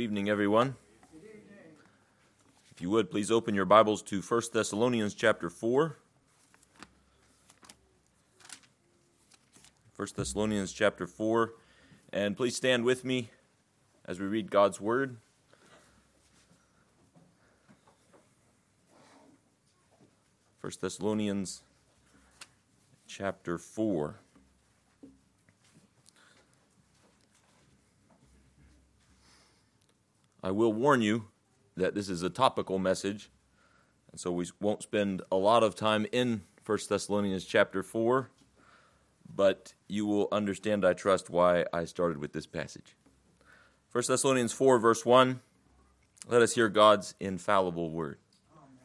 Good evening, everyone. If you would, please open your Bibles to 1 Thessalonians chapter 4. 1 Thessalonians chapter 4. And please stand with me as we read God's Word. First Thessalonians chapter 4. I will warn you that this is a topical message, and so we won't spend a lot of time in 1 Thessalonians chapter 4, but you will understand, I trust, why I started with this passage. 1 Thessalonians 4, verse 1 Let us hear God's infallible word,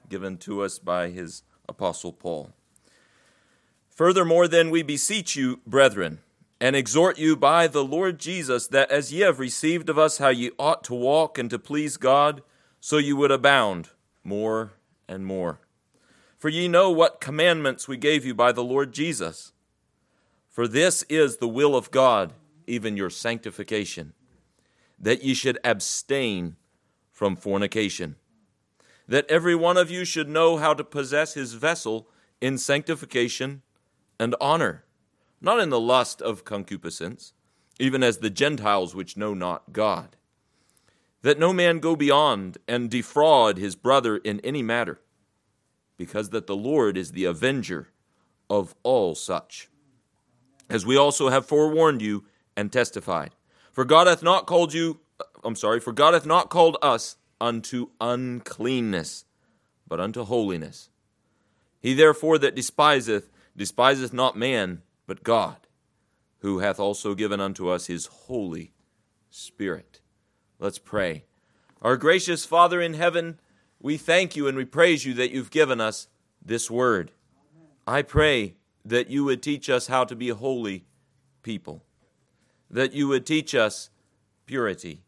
given to us by his apostle Paul. Furthermore, then, we beseech you, brethren, and exhort you by the Lord Jesus that as ye have received of us how ye ought to walk and to please God, so you would abound more and more. For ye know what commandments we gave you by the Lord Jesus. For this is the will of God, even your sanctification, that ye should abstain from fornication, that every one of you should know how to possess his vessel in sanctification and honor not in the lust of concupiscence, even as the Gentiles which know not God. That no man go beyond and defraud his brother in any matter, because that the Lord is the avenger of all such. As we also have forewarned you and testified. For God hath not called you, uh, I'm sorry, for God hath not called us unto uncleanness, but unto holiness. He therefore that despiseth, despiseth not man, but God, who hath also given unto us his Holy Spirit. Let's pray. Our gracious Father in heaven, we thank you and we praise you that you've given us this word. I pray that you would teach us how to be holy people, that you would teach us purity,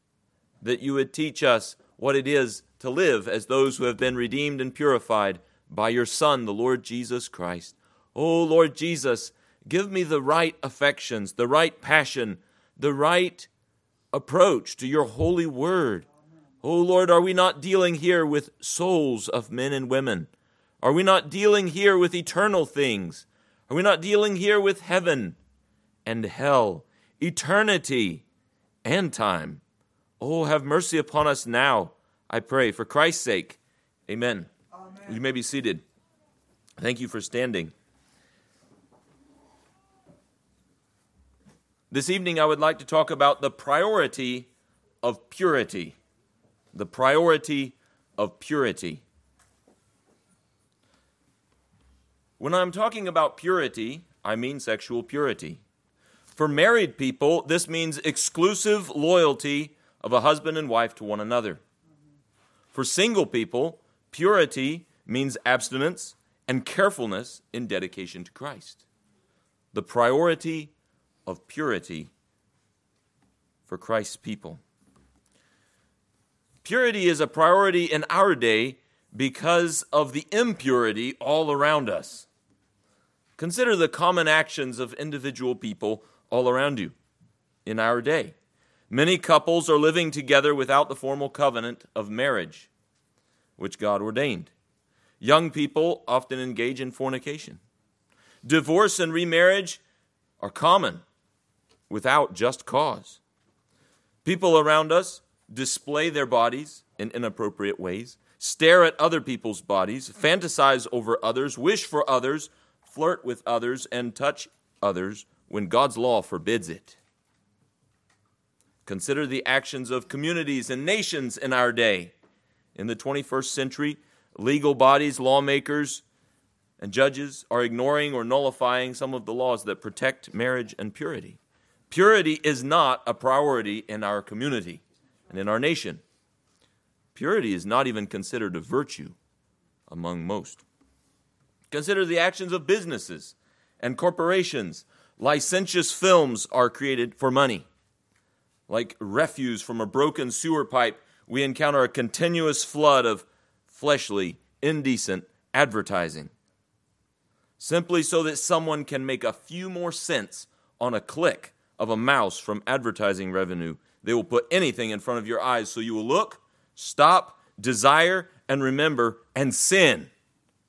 that you would teach us what it is to live as those who have been redeemed and purified by your Son, the Lord Jesus Christ. O Lord Jesus, Give me the right affections, the right passion, the right approach to your holy word. Oh Lord, are we not dealing here with souls of men and women? Are we not dealing here with eternal things? Are we not dealing here with heaven and hell, eternity and time? Oh, have mercy upon us now, I pray, for Christ's sake. Amen. Amen. You may be seated. Thank you for standing. This evening, I would like to talk about the priority of purity. The priority of purity. When I'm talking about purity, I mean sexual purity. For married people, this means exclusive loyalty of a husband and wife to one another. For single people, purity means abstinence and carefulness in dedication to Christ. The priority of purity for Christ's people. Purity is a priority in our day because of the impurity all around us. Consider the common actions of individual people all around you in our day. Many couples are living together without the formal covenant of marriage, which God ordained. Young people often engage in fornication. Divorce and remarriage are common without just cause. People around us display their bodies in inappropriate ways, stare at other people's bodies, fantasize over others, wish for others, flirt with others, and touch others when God's law forbids it. Consider the actions of communities and nations in our day. In the 21st century, legal bodies, lawmakers, and judges are ignoring or nullifying some of the laws that protect marriage and purity. Purity is not a priority in our community and in our nation. Purity is not even considered a virtue among most. Consider the actions of businesses and corporations. Licentious films are created for money. Like refuse from a broken sewer pipe, we encounter a continuous flood of fleshly, indecent advertising. Simply so that someone can make a few more cents on a click of a mouse from advertising revenue They will put anything in front of your eyes, so you will look, stop, desire, and remember, and sin,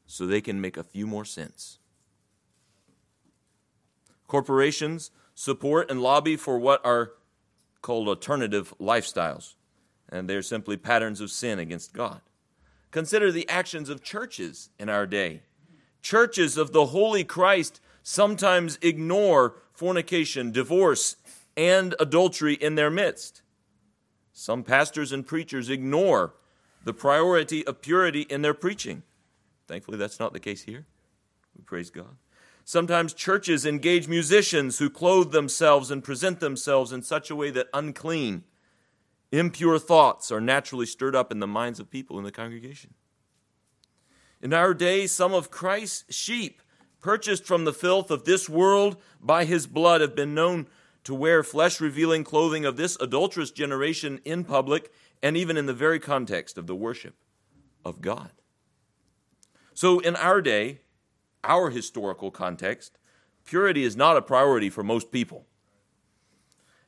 so they can make a few more cents. Corporations support and lobby for what are called alternative lifestyles, and they're simply patterns of sin against God. Consider the actions of churches in our day. Churches of the Holy Christ sometimes ignore fornication, divorce, and adultery in their midst. Some pastors and preachers ignore the priority of purity in their preaching. Thankfully, that's not the case here. We praise God. Sometimes churches engage musicians who clothe themselves and present themselves in such a way that unclean, impure thoughts are naturally stirred up in the minds of people in the congregation. In our day, some of Christ's sheep, purchased from the filth of this world by his blood, have been known to wear flesh revealing clothing of this adulterous generation in public and even in the very context of the worship of God. So, in our day, our historical context, purity is not a priority for most people.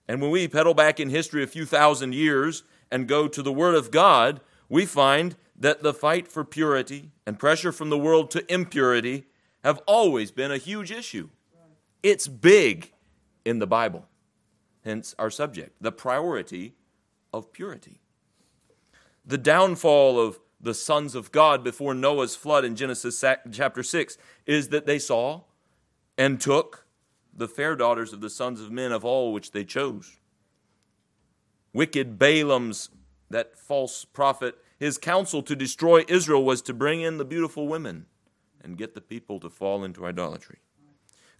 And when we pedal back in history a few thousand years and go to the Word of God, we find that the fight for purity and pressure from the world to impurity have always been a huge issue. It's big in the Bible, hence our subject the priority of purity. The downfall of the sons of God before Noah's flood in Genesis chapter 6 is that they saw and took the fair daughters of the sons of men of all which they chose. Wicked Balaam's, that false prophet, his counsel to destroy Israel was to bring in the beautiful women and get the people to fall into idolatry.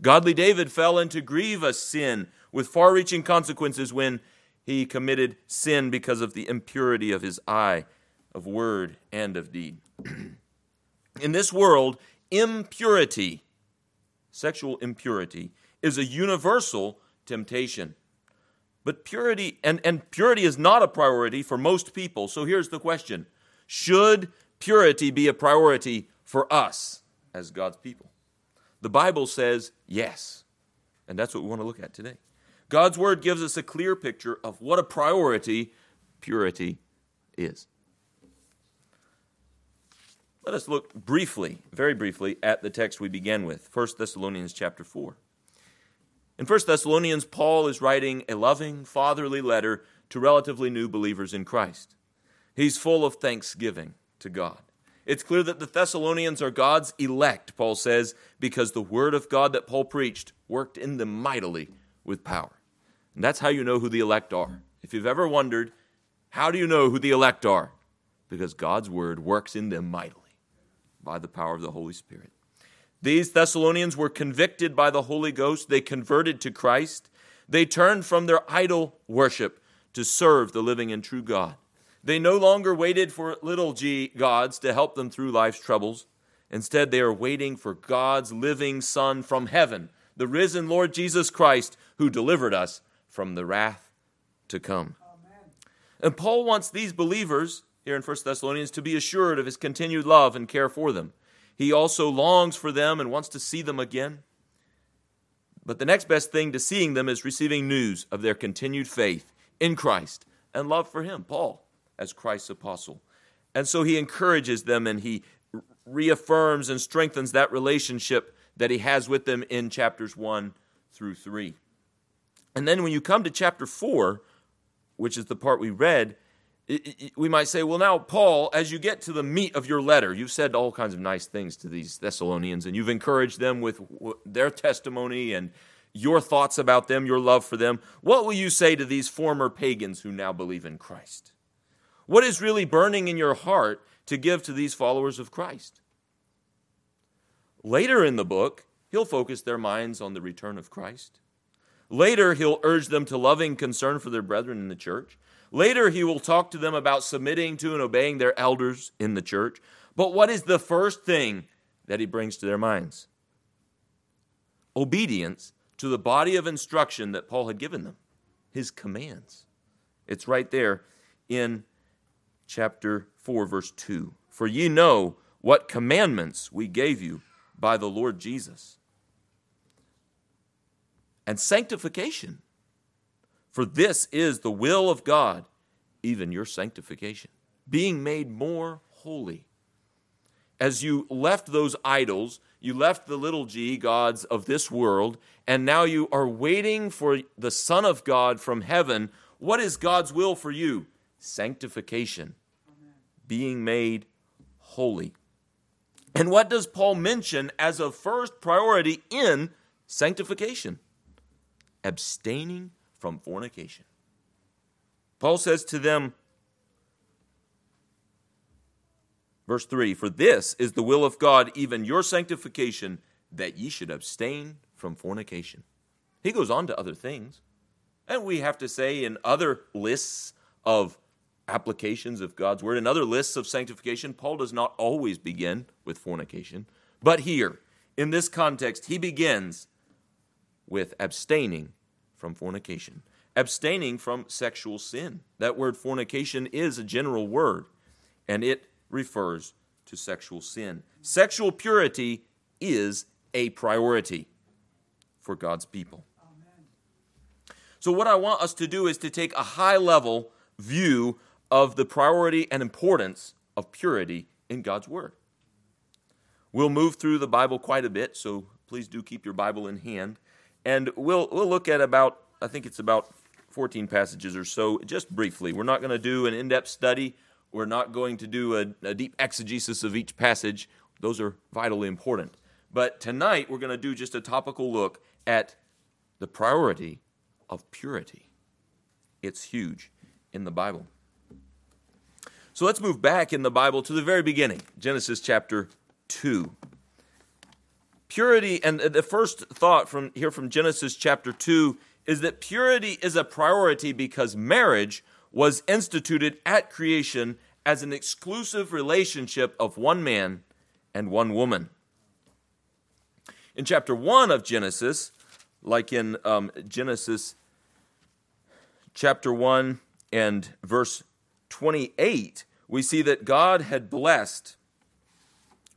Godly David fell into grievous sin with far reaching consequences when he committed sin because of the impurity of his eye of word and of deed. In this world, impurity, sexual impurity, is a universal temptation. But purity, and, and purity is not a priority for most people. So here's the question Should purity be a priority for us as God's people? The Bible says yes. And that's what we want to look at today. God's word gives us a clear picture of what a priority purity is. Let us look briefly, very briefly, at the text we began with, 1 Thessalonians chapter 4. In 1 Thessalonians, Paul is writing a loving, fatherly letter to relatively new believers in Christ. He's full of thanksgiving to God. It's clear that the Thessalonians are God's elect, Paul says, because the word of God that Paul preached worked in them mightily with power. And that's how you know who the elect are. If you've ever wondered, how do you know who the elect are? Because God's word works in them mightily by the power of the Holy Spirit. These Thessalonians were convicted by the Holy Ghost. They converted to Christ. They turned from their idol worship to serve the living and true God. They no longer waited for little g gods to help them through life's troubles. Instead, they are waiting for God's living Son from heaven, the risen Lord Jesus Christ, who delivered us from the wrath to come. Amen. And Paul wants these believers here in 1 Thessalonians to be assured of his continued love and care for them. He also longs for them and wants to see them again. But the next best thing to seeing them is receiving news of their continued faith in Christ and love for him, Paul, as Christ's apostle. And so he encourages them and he reaffirms and strengthens that relationship that he has with them in chapters 1 through 3. And then when you come to chapter 4, which is the part we read, we might say, well, now, Paul, as you get to the meat of your letter, you've said all kinds of nice things to these Thessalonians, and you've encouraged them with their testimony and your thoughts about them, your love for them. What will you say to these former pagans who now believe in Christ? What is really burning in your heart to give to these followers of Christ? Later in the book, he'll focus their minds on the return of Christ. Later, he'll urge them to loving concern for their brethren in the church. Later, he will talk to them about submitting to and obeying their elders in the church. But what is the first thing that he brings to their minds? Obedience to the body of instruction that Paul had given them, his commands. It's right there in chapter 4, verse 2. For ye know what commandments we gave you by the Lord Jesus. And sanctification For this is the will of God, even your sanctification, being made more holy. As you left those idols, you left the little g gods of this world, and now you are waiting for the Son of God from heaven. What is God's will for you? Sanctification. Being made holy. And what does Paul mention as a first priority in sanctification? Abstaining from fornication. Paul says to them, verse 3 For this is the will of God, even your sanctification, that ye should abstain from fornication. He goes on to other things. And we have to say in other lists of applications of God's word, in other lists of sanctification, Paul does not always begin with fornication. But here, in this context, he begins with abstaining from fornication, abstaining from sexual sin. That word fornication is a general word, and it refers to sexual sin. Sexual purity is a priority for God's people. Amen. So, what I want us to do is to take a high level view of the priority and importance of purity in God's Word. We'll move through the Bible quite a bit, so please do keep your Bible in hand. And we'll, we'll look at about, I think it's about 14 passages or so, just briefly. We're not going to do an in depth study, we're not going to do a, a deep exegesis of each passage. Those are vitally important. But tonight, we're going to do just a topical look at the priority of purity. It's huge in the Bible. So let's move back in the Bible to the very beginning, Genesis chapter 2. Purity, and the first thought from here from Genesis chapter 2 is that purity is a priority because marriage was instituted at creation as an exclusive relationship of one man and one woman. In chapter 1 of Genesis, like in um, Genesis chapter 1 and verse 28, we see that God had blessed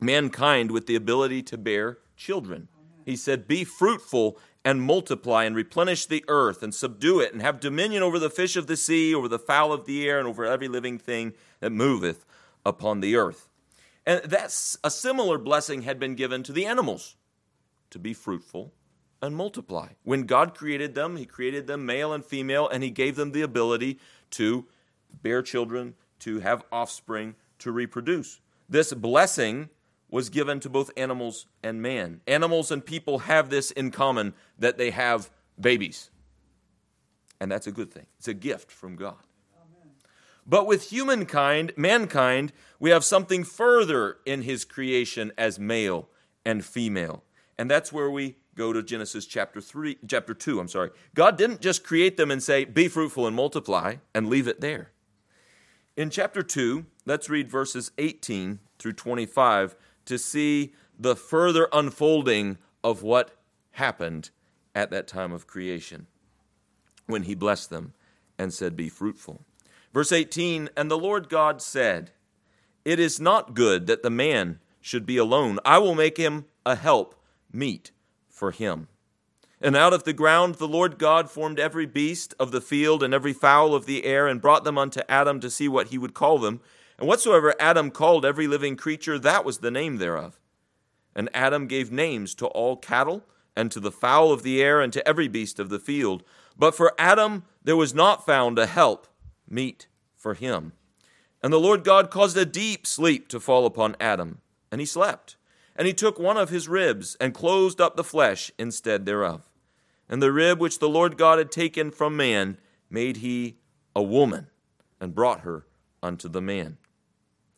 mankind with the ability to bear children. He said, Be fruitful and multiply and replenish the earth and subdue it and have dominion over the fish of the sea, over the fowl of the air, and over every living thing that moveth upon the earth. And that's a similar blessing had been given to the animals to be fruitful and multiply. When God created them, He created them male and female, and He gave them the ability to bear children, to have offspring, to reproduce. This blessing was given to both animals and man. Animals and people have this in common that they have babies. And that's a good thing. It's a gift from God. But with humankind, mankind, we have something further in his creation as male and female. And that's where we go to Genesis chapter 3 chapter 2, I'm sorry. God didn't just create them and say be fruitful and multiply and leave it there. In chapter 2, let's read verses 18 through 25 to see the further unfolding of what happened at that time of creation when he blessed them and said, Be fruitful. Verse 18 And the Lord God said, It is not good that the man should be alone. I will make him a help meet for him. And out of the ground the Lord God formed every beast of the field and every fowl of the air, and brought them unto Adam to see what he would call them. And whatsoever Adam called every living creature, that was the name thereof. And Adam gave names to all cattle, and to the fowl of the air, and to every beast of the field. But for Adam there was not found a help meet for him. And the Lord God caused a deep sleep to fall upon Adam, and he slept. And he took one of his ribs, and closed up the flesh instead thereof. And the rib which the Lord God had taken from man made he a woman, and brought her unto the man.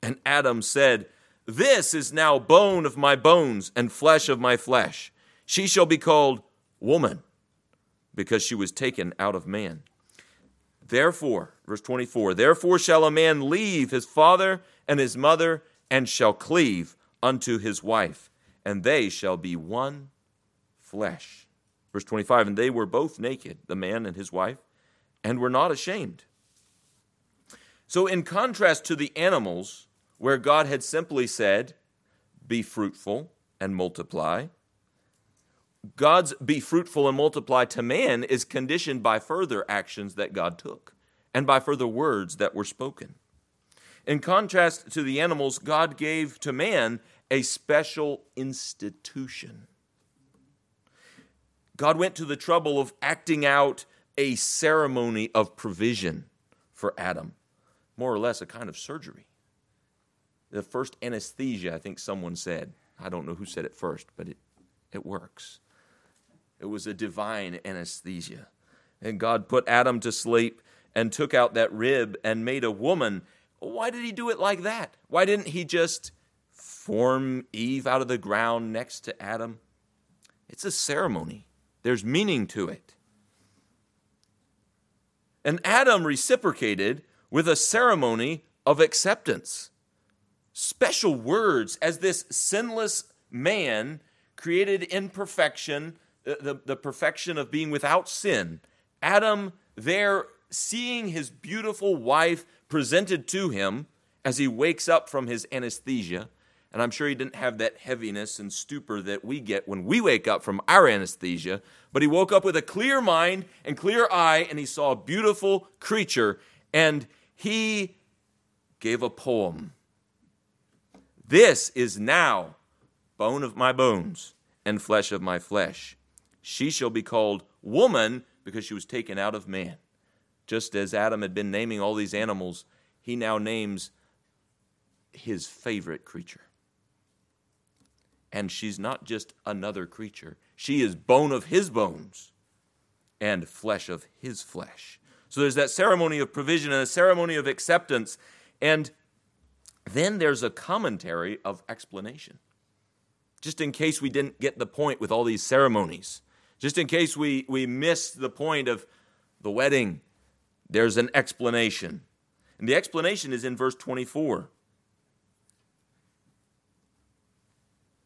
And Adam said, This is now bone of my bones and flesh of my flesh. She shall be called woman, because she was taken out of man. Therefore, verse 24, therefore shall a man leave his father and his mother, and shall cleave unto his wife, and they shall be one flesh. Verse 25 And they were both naked, the man and his wife, and were not ashamed. So, in contrast to the animals, where God had simply said, Be fruitful and multiply, God's be fruitful and multiply to man is conditioned by further actions that God took and by further words that were spoken. In contrast to the animals, God gave to man a special institution. God went to the trouble of acting out a ceremony of provision for Adam, more or less a kind of surgery. The first anesthesia, I think someone said. I don't know who said it first, but it, it works. It was a divine anesthesia. And God put Adam to sleep and took out that rib and made a woman. Why did he do it like that? Why didn't he just form Eve out of the ground next to Adam? It's a ceremony, there's meaning to it. And Adam reciprocated with a ceremony of acceptance. Special words as this sinless man created in perfection, uh, the, the perfection of being without sin. Adam there seeing his beautiful wife presented to him as he wakes up from his anesthesia. And I'm sure he didn't have that heaviness and stupor that we get when we wake up from our anesthesia, but he woke up with a clear mind and clear eye, and he saw a beautiful creature, and he gave a poem. This is now bone of my bones and flesh of my flesh. She shall be called woman because she was taken out of man. Just as Adam had been naming all these animals, he now names his favorite creature. And she's not just another creature, she is bone of his bones and flesh of his flesh. So there's that ceremony of provision and a ceremony of acceptance. And then there's a commentary of explanation. Just in case we didn't get the point with all these ceremonies, just in case we, we missed the point of the wedding there's an explanation. And the explanation is in verse 24.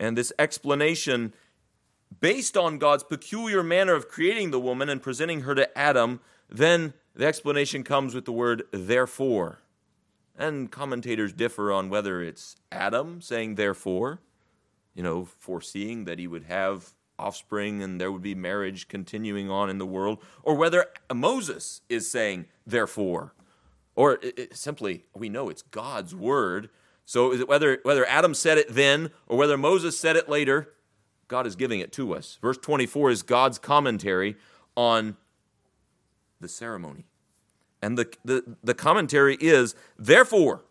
And this explanation, based on God's peculiar manner of creating the woman and presenting her to Adam, then the explanation comes with the word therefore. And commentators differ on whether it's Adam saying therefore, you know, foreseeing that he would have offspring and there would be marriage continuing on in the world, or whether Moses is saying, therefore, or it, it, simply we know it's God's word. So whether whether Adam said it then or whether Moses said it later, God is giving it to us. Verse 24 is God's commentary on the ceremony. And the, the, the commentary is, therefore,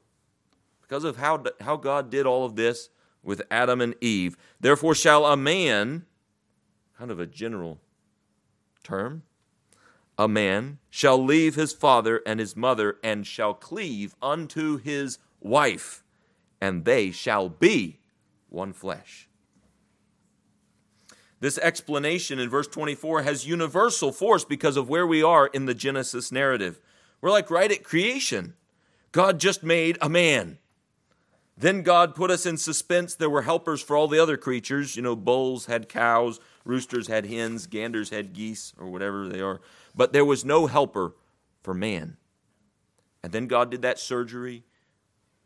because of how, how God did all of this with Adam and Eve, therefore shall a man kind of a general term. A man shall leave his father and his mother and shall cleave unto his wife, and they shall be one flesh. This explanation in verse 24 has universal force because of where we are in the Genesis narrative. We're like right at creation. God just made a man. Then God put us in suspense. There were helpers for all the other creatures. You know, bulls had cows, roosters had hens, ganders had geese, or whatever they are. But there was no helper for man. And then God did that surgery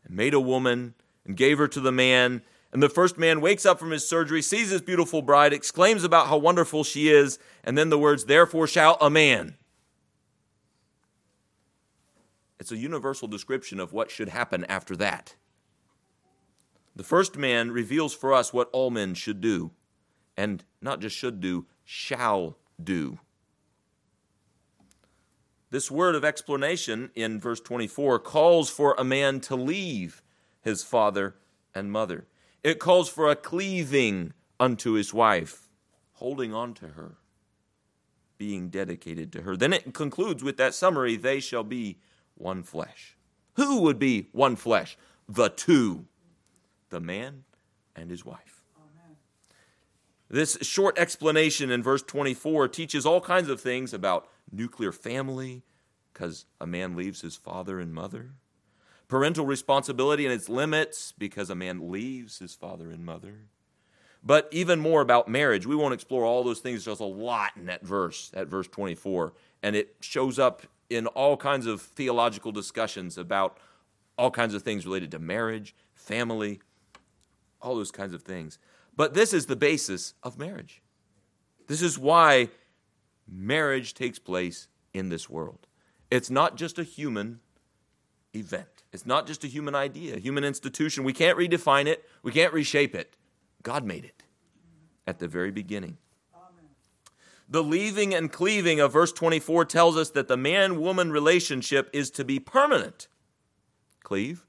and made a woman and gave her to the man. And the first man wakes up from his surgery, sees his beautiful bride, exclaims about how wonderful she is, and then the words, Therefore shall a man. It's a universal description of what should happen after that. The first man reveals for us what all men should do and not just should do, shall do. This word of explanation in verse 24 calls for a man to leave his father and mother. It calls for a cleaving unto his wife, holding on to her, being dedicated to her. Then it concludes with that summary they shall be one flesh. Who would be one flesh? The two, the man and his wife. This short explanation in verse 24 teaches all kinds of things about nuclear family, because a man leaves his father and mother, parental responsibility and its limits, because a man leaves his father and mother. But even more about marriage. We won't explore all those things. There's a lot in that verse, at verse 24. And it shows up in all kinds of theological discussions about all kinds of things related to marriage, family, all those kinds of things. But this is the basis of marriage. This is why marriage takes place in this world. It's not just a human event, it's not just a human idea, a human institution. We can't redefine it, we can't reshape it. God made it at the very beginning. The leaving and cleaving of verse 24 tells us that the man woman relationship is to be permanent, cleave,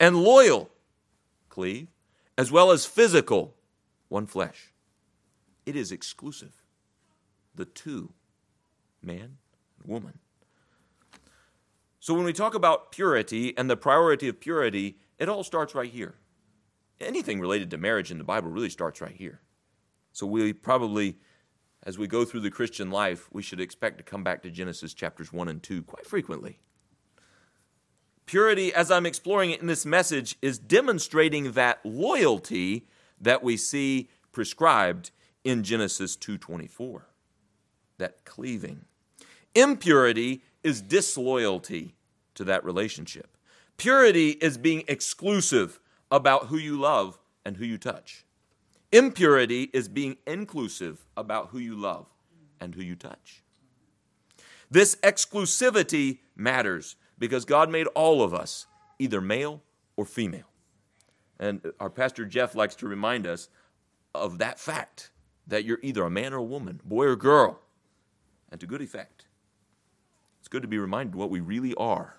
and loyal, cleave, as well as physical, one flesh. It is exclusive. The two, man and woman. So when we talk about purity and the priority of purity, it all starts right here. Anything related to marriage in the Bible really starts right here. So we probably as we go through the Christian life, we should expect to come back to Genesis chapters 1 and 2 quite frequently. Purity, as I'm exploring it in this message, is demonstrating that loyalty that we see prescribed in Genesis 2:24. That cleaving. Impurity is disloyalty to that relationship. Purity is being exclusive about who you love and who you touch. Impurity is being inclusive about who you love and who you touch. This exclusivity matters because God made all of us either male or female. And our pastor Jeff likes to remind us of that fact that you're either a man or a woman, boy or girl, and to good effect. It's good to be reminded what we really are.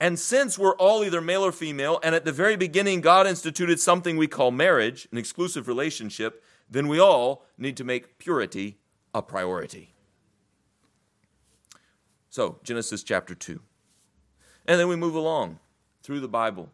And since we're all either male or female, and at the very beginning God instituted something we call marriage, an exclusive relationship, then we all need to make purity a priority. So, Genesis chapter 2. And then we move along through the Bible.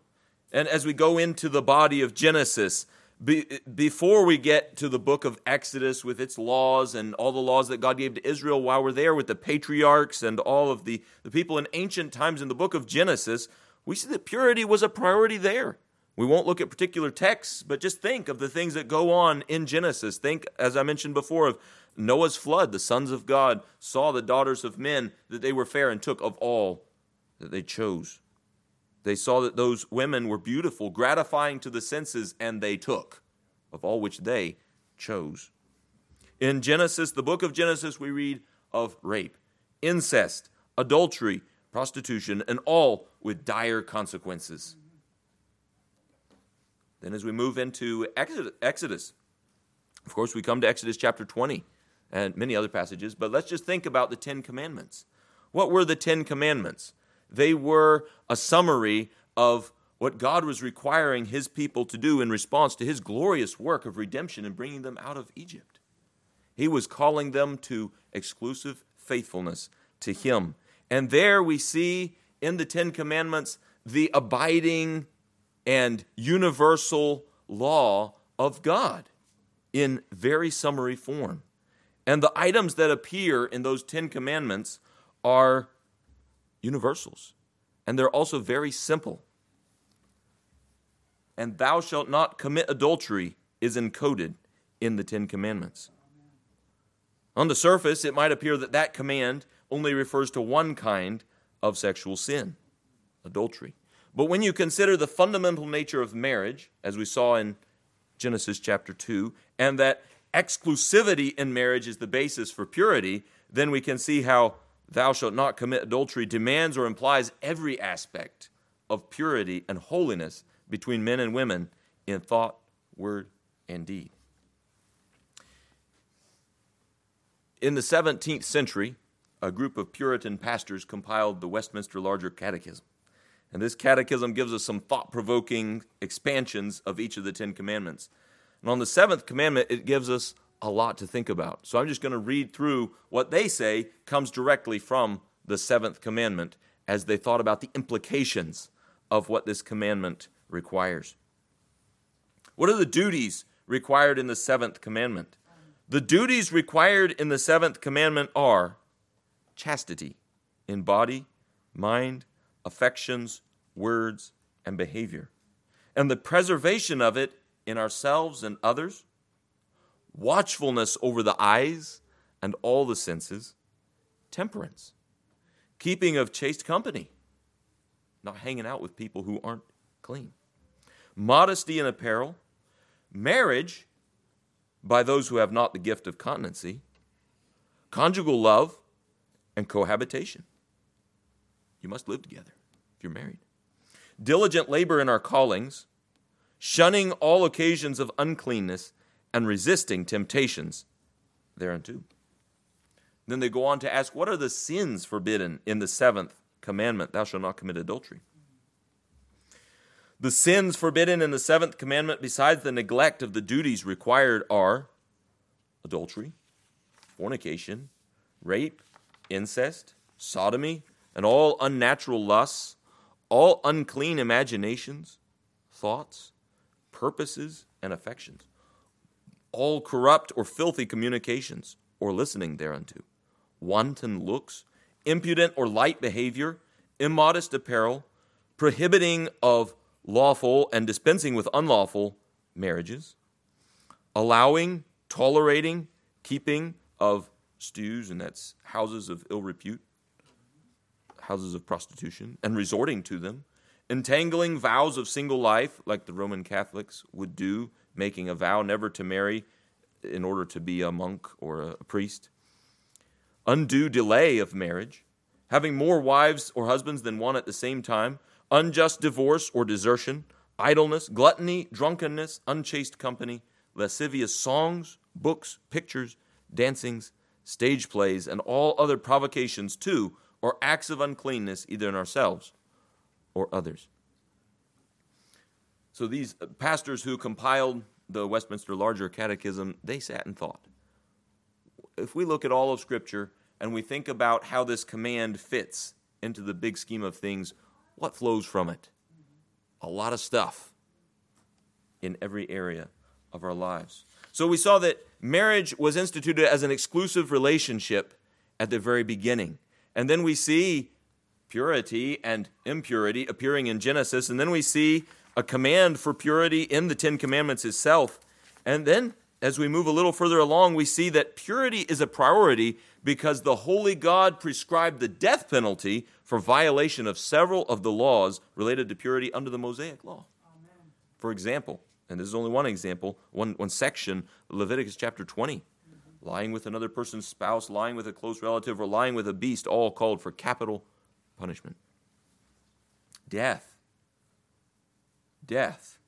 And as we go into the body of Genesis, be, before we get to the book of Exodus with its laws and all the laws that God gave to Israel while we're there with the patriarchs and all of the, the people in ancient times in the book of Genesis, we see that purity was a priority there. We won't look at particular texts, but just think of the things that go on in Genesis. Think, as I mentioned before, of Noah's flood. The sons of God saw the daughters of men that they were fair and took of all that they chose. They saw that those women were beautiful, gratifying to the senses, and they took of all which they chose. In Genesis, the book of Genesis, we read of rape, incest, adultery, prostitution, and all with dire consequences. Then, as we move into Exodus, of course, we come to Exodus chapter 20 and many other passages, but let's just think about the Ten Commandments. What were the Ten Commandments? They were a summary of what God was requiring his people to do in response to his glorious work of redemption and bringing them out of Egypt. He was calling them to exclusive faithfulness to him. And there we see in the Ten Commandments the abiding and universal law of God in very summary form. And the items that appear in those Ten Commandments are universals. And they're also very simple. And thou shalt not commit adultery is encoded in the Ten Commandments. On the surface, it might appear that that command only refers to one kind of sexual sin, adultery. But when you consider the fundamental nature of marriage, as we saw in Genesis chapter 2, and that exclusivity in marriage is the basis for purity, then we can see how thou shalt not commit adultery demands or implies every aspect of purity and holiness between men and women in thought, word, and deed. In the 17th century, a group of Puritan pastors compiled the Westminster Larger Catechism. And this catechism gives us some thought provoking expansions of each of the Ten Commandments. And on the seventh commandment, it gives us a lot to think about. So I'm just going to read through what they say comes directly from the seventh commandment as they thought about the implications of what this commandment requires. What are the duties required in the seventh commandment? The duties required in the seventh commandment are chastity in body, mind, affections, words, and behavior, and the preservation of it in ourselves and others watchfulness over the eyes and all the senses, temperance, keeping of chaste company, not hanging out with people who aren't clean, modesty in apparel, marriage, by those who have not the gift of continency, conjugal love, and cohabitation. You must live together if you're married. Diligent labor in our callings, shunning all occasions of uncleanness, and resisting temptations thereunto. Then they go on to ask, What are the sins forbidden in the seventh commandment? Thou shalt not commit adultery. The sins forbidden in the seventh commandment, besides the neglect of the duties required, are adultery, fornication, rape, incest, sodomy, and all unnatural lusts, all unclean imaginations, thoughts, purposes, and affections, all corrupt or filthy communications, or listening thereunto, wanton looks, impudent or light behavior, immodest apparel, prohibiting of lawful and dispensing with unlawful marriages, allowing, tolerating, keeping of stews, and that's houses of ill repute, houses of prostitution, and resorting to them, entangling vows of single life, like the Roman Catholics would do, making a vow never to marry in order to be a monk or a priest, undue delay of marriage, having more wives or husbands than one at the same time, unjust divorce or desertion, idleness, gluttony, drunkenness, unchaste company, lascivious songs, books, pictures, dancings, stage plays, and all other provocations to or acts of uncleanness either in ourselves or others. So these uh, pastors who compiled the Westminster Larger Catechism, they sat and thought. If we look at all of Scripture and we think about how this command fits into the big scheme of things, what flows from it? A lot of stuff in every area of our lives. So we saw that marriage was instituted as an exclusive relationship at the very beginning. And then we see purity and impurity appearing in Genesis. And then we see a command for purity in the Ten Commandments itself. And then as we move a little further along, we see that purity is a priority because the holy God prescribed the death penalty for violation of several of the laws related to purity under the Mosaic law. Amen. For example, and this is only one example, one, one section, Leviticus chapter 20. Mm-hmm. Lying with another person's spouse, lying with a close relative, or lying with a beast, all called for capital punishment. Death. Death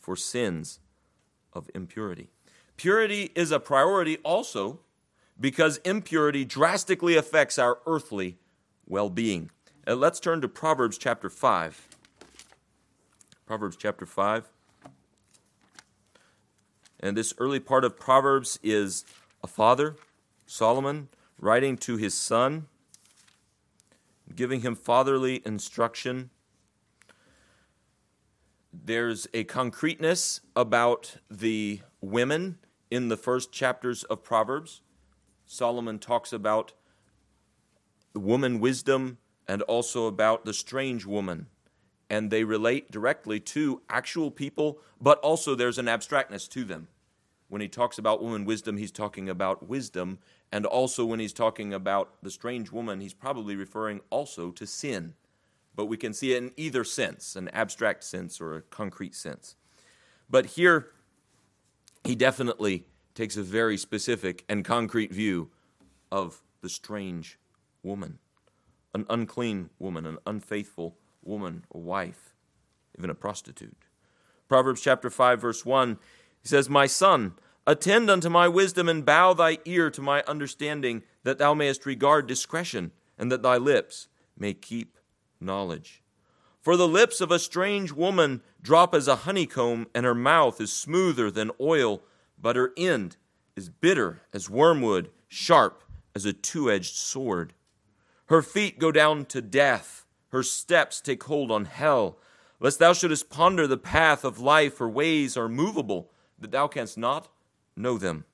for sins of impurity. Purity is a priority also because impurity drastically affects our earthly well being. Uh, let's turn to Proverbs chapter 5. Proverbs chapter 5. And this early part of Proverbs is a father, Solomon, writing to his son, giving him fatherly instruction. There's a concreteness about the women in the first chapters of Proverbs, Solomon talks about woman wisdom and also about the strange woman. And they relate directly to actual people, but also there's an abstractness to them. When he talks about woman wisdom, he's talking about wisdom. And also when he's talking about the strange woman, he's probably referring also to sin. But we can see it in either sense an abstract sense or a concrete sense. But here, he definitely takes a very specific and concrete view of the strange woman, an unclean woman, an unfaithful woman, a wife, even a prostitute. Proverbs chapter 5 verse 1 he says, "My son, attend unto my wisdom and bow thy ear to my understanding, that thou mayest regard discretion, and that thy lips may keep knowledge." For the lips of a strange woman drop as a honeycomb, and her mouth is smoother than oil, but her end is bitter as wormwood, sharp as a two edged sword. Her feet go down to death, her steps take hold on hell. Lest thou shouldest ponder the path of life, her ways are movable, that thou canst not know them.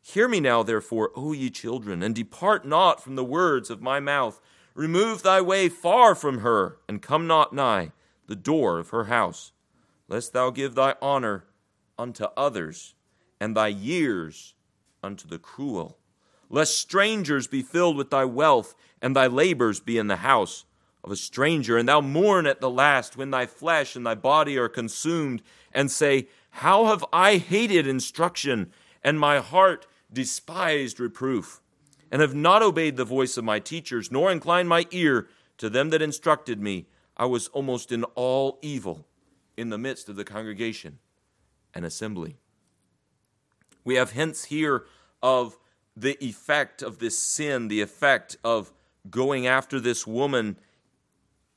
Hear me now, therefore, O ye children, and depart not from the words of my mouth. Remove thy way far from her, and come not nigh the door of her house, lest thou give thy honor unto others, and thy years unto the cruel. Lest strangers be filled with thy wealth, and thy labors be in the house of a stranger, and thou mourn at the last when thy flesh and thy body are consumed, and say, How have I hated instruction, and my heart despised reproof, and have not obeyed the voice of my teachers, nor inclined my ear to them that instructed me. I was almost in all evil in the midst of the congregation and assembly. We have hints here of the effect of this sin, the effect of going after this woman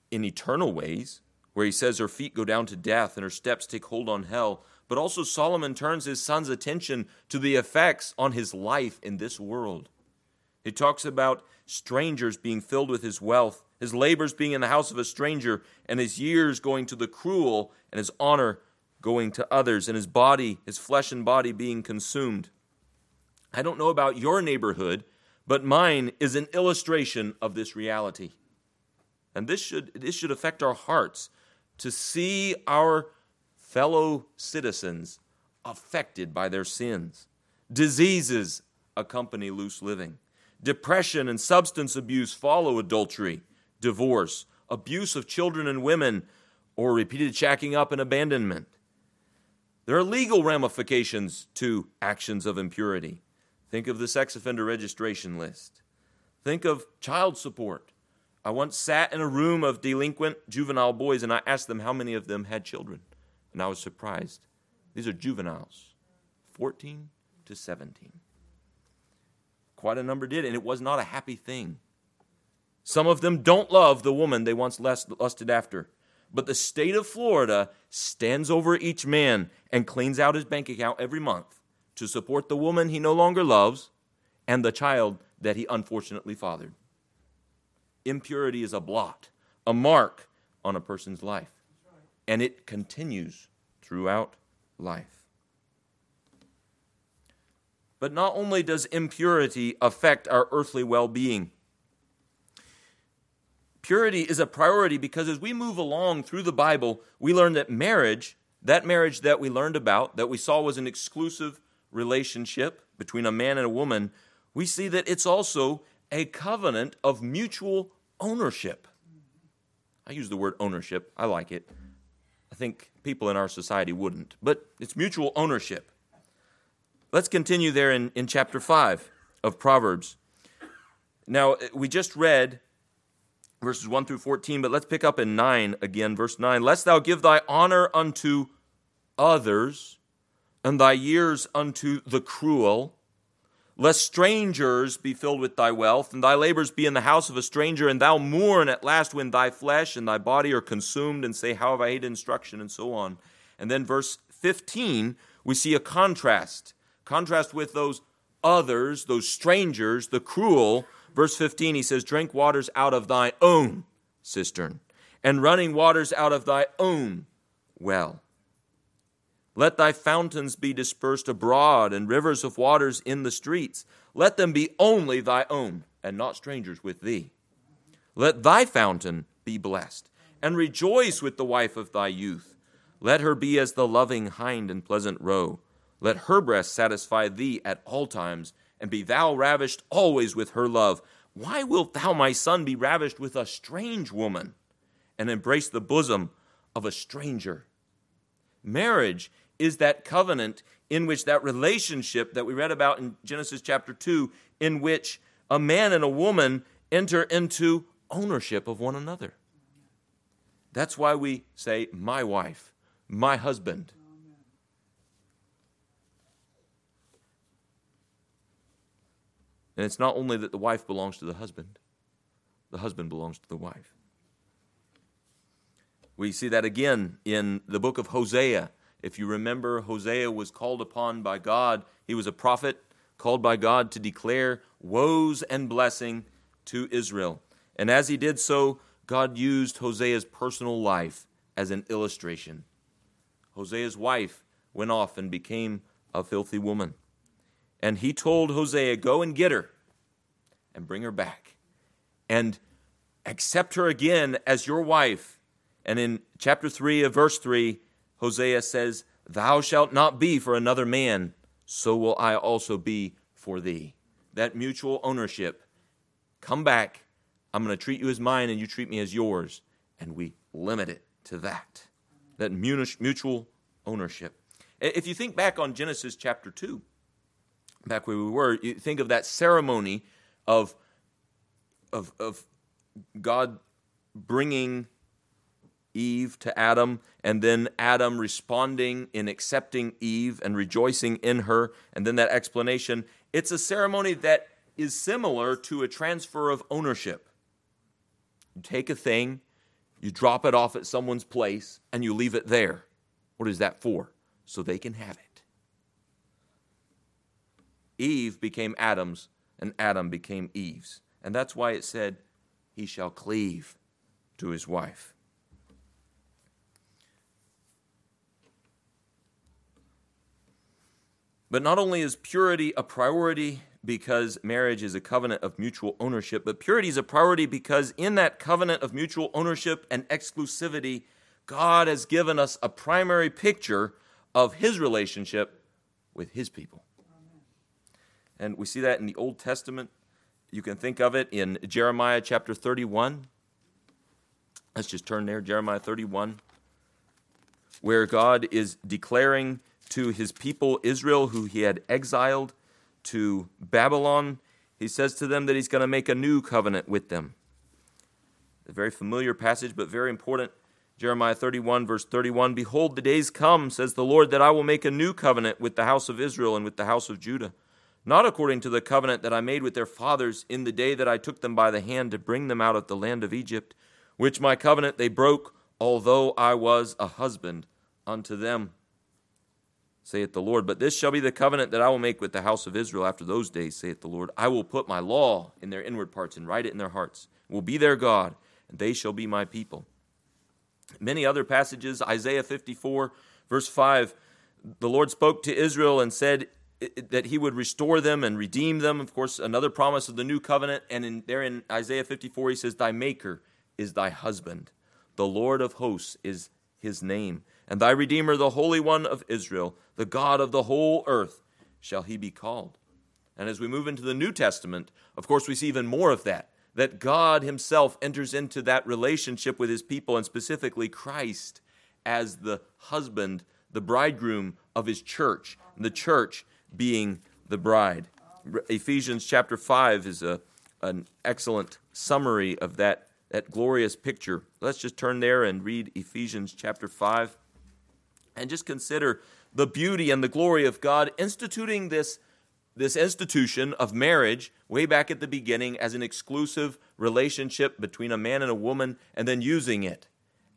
in eternal ways, where he says her feet go down to death and her steps take hold on hell. But also, Solomon turns his son's attention to the effects on his life in this world. He talks about strangers being filled with his wealth, his labors being in the house of a stranger, and his years going to the cruel, and his honor going to others, and his body, his flesh and body being consumed. I don't know about your neighborhood, but mine is an illustration of this reality. And this should, this should affect our hearts to see our fellow citizens affected by their sins. Diseases accompany loose living. Depression and substance abuse follow adultery, divorce, abuse of children and women, or repeated shacking up and abandonment. There are legal ramifications to actions of impurity. Think of the sex offender registration list. Think of child support. I once sat in a room of delinquent juvenile boys and I asked them how many of them had children. And I was surprised. These are juveniles, 14 to 17. Quite a number did, and it was not a happy thing. Some of them don't love the woman they once lusted after. But the state of Florida stands over each man and cleans out his bank account every month to support the woman he no longer loves and the child that he unfortunately fathered. Impurity is a blot, a mark on a person's life, and it continues throughout life. But not only does impurity affect our earthly well being, purity is a priority because as we move along through the Bible, we learn that marriage, that marriage that we learned about, that we saw was an exclusive relationship between a man and a woman, we see that it's also a covenant of mutual ownership. I use the word ownership, I like it. I think people in our society wouldn't, but it's mutual ownership. Let's continue there in, in chapter 5 of Proverbs. Now, eh, we just read verses 1 through 14, but let's pick up in 9 again, verse 9. Lest thou give thy honor unto others and thy years unto the cruel. Lest strangers be filled with thy wealth, and thy labors be in the house of a stranger, and thou mourn at last when thy flesh and thy body are consumed, and say, How have I hated instruction, and so on. And then verse 15, we see a contrast. Contrast with those others, those strangers, the cruel. Verse 15, he says, Drink waters out of thy own cistern, and running waters out of thy own well. Let thy fountains be dispersed abroad, and rivers of waters in the streets. Let them be only thy own, and not strangers with thee. Let thy fountain be blessed, and rejoice with the wife of thy youth. Let her be as the loving hind and pleasant roe. Let her breast satisfy thee at all times, and be thou ravished always with her love. Why wilt thou, my son, be ravished with a strange woman, and embrace the bosom of a stranger? Marriage is that covenant in which that relationship that we read about in Genesis chapter 2, in which a man and a woman enter into ownership of one another. That's why we say, my wife, my husband. And it's not only that the wife belongs to the husband, the husband belongs to the wife. We see that again in the book of Hosea if you remember, Hosea was called upon by God. He was a prophet called by God to declare woes and blessing to Israel. And as he did so, God used Hosea's personal life as an illustration. Hosea's wife went off and became a filthy woman. And he told Hosea, Go and get her and bring her back and accept her again as your wife. And in chapter 3 of verse 3, Hosea says, Thou shalt not be for another man, so will I also be for thee. That mutual ownership. Come back. I'm going to treat you as mine and you treat me as yours. And we limit it to that. That mutual ownership. If you think back on Genesis chapter 2, back where we were, you think of that ceremony of, of, of God bringing Eve to Adam, and then Adam responding in accepting Eve and rejoicing in her, and then that explanation. It's a ceremony that is similar to a transfer of ownership. You take a thing, you drop it off at someone's place, and you leave it there. What is that for? So they can have it. Eve became Adam's, and Adam became Eve's. And that's why it said, He shall cleave to his wife. But not only is purity a priority because marriage is a covenant of mutual ownership, but purity is a priority because in that covenant of mutual ownership and exclusivity, God has given us a primary picture of his relationship with his people. And we see that in the Old Testament. You can think of it in Jeremiah chapter 31. Let's just turn there, Jeremiah 31, where God is declaring to his people Israel, who he had exiled to Babylon, he says to them that he's going to make a new covenant with them. A very familiar passage, but very important. Jeremiah 31, verse 31 Behold, the days come, says the Lord, that I will make a new covenant with the house of Israel and with the house of Judah, not according to the covenant that I made with their fathers in the day that I took them by the hand to bring them out of the land of Egypt, which my covenant they broke, although I was a husband unto them saith the Lord. But this shall be the covenant that I will make with the house of Israel after those days, saith the Lord. I will put my law in their inward parts and write it in their hearts. will be their God, and they shall be my people. Many other passages, Isaiah 54, verse 5, the Lord spoke to Israel and said that he would restore them and redeem them. Of course, another promise of the new covenant. And in, there in Isaiah 54, he says, Thy maker is thy husband. The Lord of hosts is his name and thy Redeemer, the Holy One of Israel, the God of the whole earth, shall he be called. And as we move into the New Testament, of course, we see even more of that. That God Himself enters into that relationship with His people, and specifically Christ as the husband, the bridegroom of His church, and the church being the bride. Ephesians chapter 5 is a, an excellent summary of that, that glorious picture. Let's just turn there and read Ephesians chapter 5 and just consider the beauty and the glory of God instituting this, this institution of marriage way back at the beginning as an exclusive relationship between a man and a woman, and then using it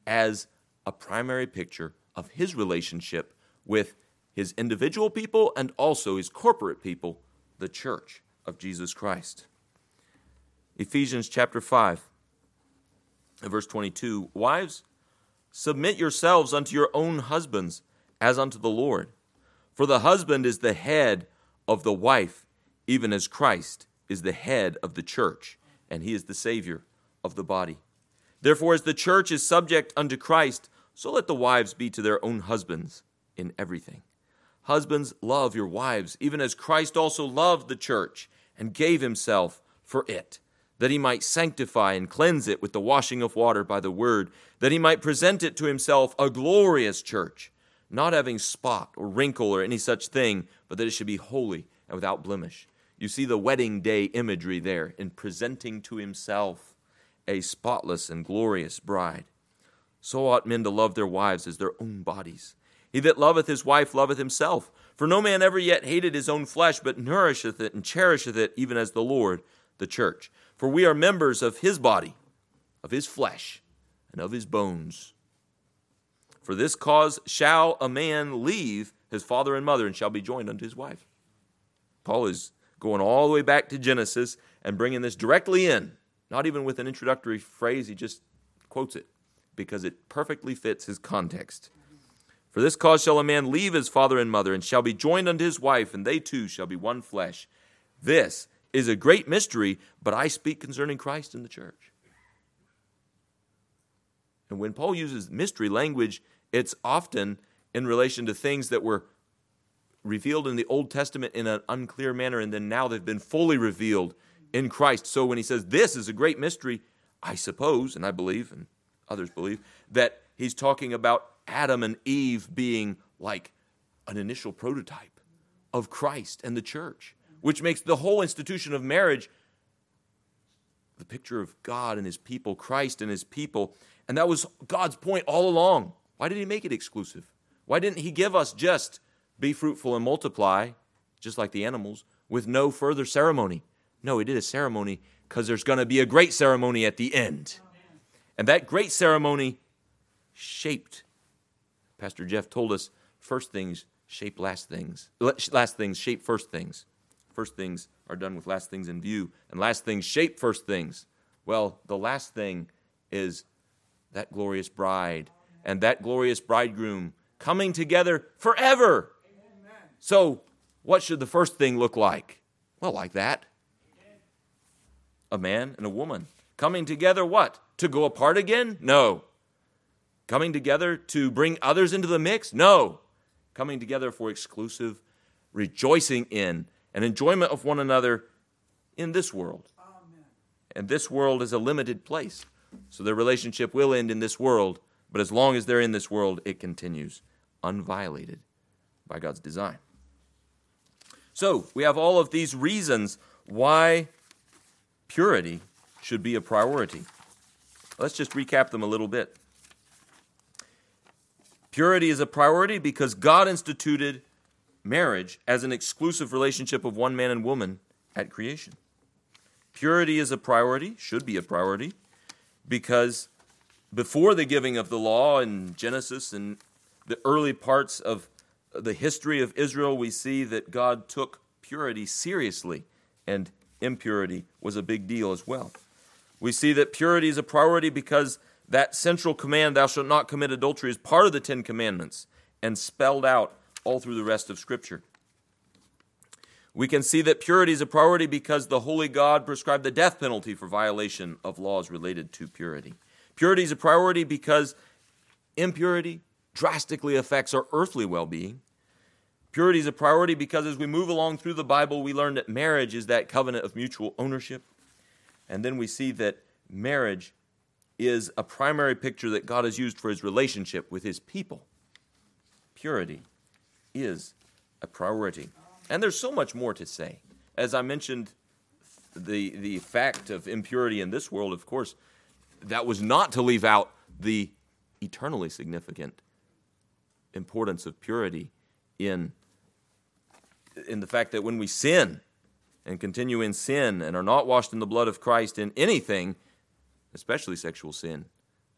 as a primary picture of his relationship with his individual people and also his corporate people, the church of Jesus Christ. Ephesians chapter 5, verse 22 Wives, Submit yourselves unto your own husbands as unto the Lord. For the husband is the head of the wife, even as Christ is the head of the church, and he is the Savior of the body. Therefore, as the church is subject unto Christ, so let the wives be to their own husbands in everything. Husbands, love your wives, even as Christ also loved the church and gave himself for it that he might sanctify and cleanse it with the washing of water by the word, that he might present it to himself a glorious church, not having spot or wrinkle or any such thing, but that it should be holy and without blemish. You see the wedding day imagery there in presenting to himself a spotless and glorious bride. So ought men to love their wives as their own bodies. He that loveth his wife loveth himself. For no man ever yet hated his own flesh, but nourisheth it and cherisheth it, even as the Lord, the church. For we are members of his body, of his flesh, and of his bones. For this cause shall a man leave his father and mother and shall be joined unto his wife. Paul is going all the way back to Genesis and bringing this directly in, not even with an introductory phrase, he just quotes it because it perfectly fits his context. For this cause shall a man leave his father and mother and shall be joined unto his wife, and they two shall be one flesh. This is a great mystery, but I speak concerning Christ and the church. And when Paul uses mystery language, it's often in relation to things that were revealed in the Old Testament in an unclear manner, and then now they've been fully revealed in Christ. So when he says this is a great mystery, I suppose, and I believe, and others believe, that he's talking about Adam and Eve being like an initial prototype of Christ and the church, which makes the whole institution of marriage the picture of God and his people, Christ and his people. And that was God's point all along. Why did he make it exclusive? Why didn't he give us just be fruitful and multiply, just like the animals, with no further ceremony? No, he did a ceremony because there's going to be a great ceremony at the end. And that great ceremony shaped, Pastor Jeff told us, first things shape last things. Last things shape first things. First things are done with last things in view, and last things shape first things. Well, the last thing is that glorious bride and that glorious bridegroom coming together forever. Amen. So, what should the first thing look like? Well, like that. A man and a woman coming together, what? To go apart again? No. Coming together to bring others into the mix? No. Coming together for exclusive rejoicing in and enjoyment of one another in this world. Amen. And this world is a limited place. So their relationship will end in this world, but as long as they're in this world, it continues unviolated by God's design. So we have all of these reasons why purity should be a priority. Let's just recap them a little bit. Purity is a priority because God instituted marriage as an exclusive relationship of one man and woman at creation. Purity is a priority, should be a priority, because before the giving of the law in Genesis and the early parts of the history of Israel, we see that God took purity seriously, and impurity was a big deal as well. We see that purity is a priority because that central command, thou shalt not commit adultery, is part of the Ten Commandments and spelled out all through the rest of Scripture. We can see that purity is a priority because the Holy God prescribed the death penalty for violation of laws related to purity. Purity is a priority because impurity drastically affects our earthly well being. Purity is a priority because as we move along through the Bible, we learn that marriage is that covenant of mutual ownership. And then we see that marriage is a primary picture that God has used for his relationship with his people. Purity is a priority. And there's so much more to say. As I mentioned, the, the fact of impurity in this world, of course, that was not to leave out the eternally significant importance of purity in, in the fact that when we sin and continue in sin and are not washed in the blood of Christ in anything, especially sexual sin,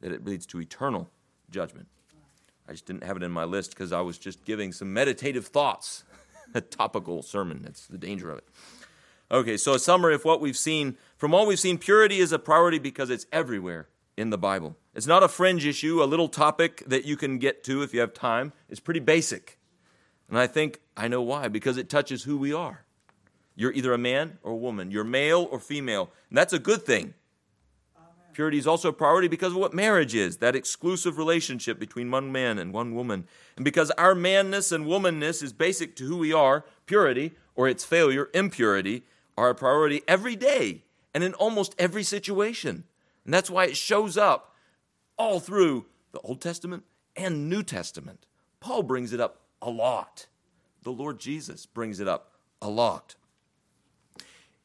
that it leads to eternal judgment. I just didn't have it in my list because I was just giving some meditative thoughts. a topical sermon. That's the danger of it. Okay, so a summary of what we've seen. From all we've seen, purity is a priority because it's everywhere in the Bible. It's not a fringe issue, a little topic that you can get to if you have time. It's pretty basic. And I think I know why, because it touches who we are. You're either a man or a woman, you're male or female, and that's a good thing. Purity is also a priority because of what marriage is that exclusive relationship between one man and one woman. And because our manness and womanness is basic to who we are, purity, or its failure, impurity, are a priority every day and in almost every situation. And that's why it shows up all through the Old Testament and New Testament. Paul brings it up a lot. The Lord Jesus brings it up a lot.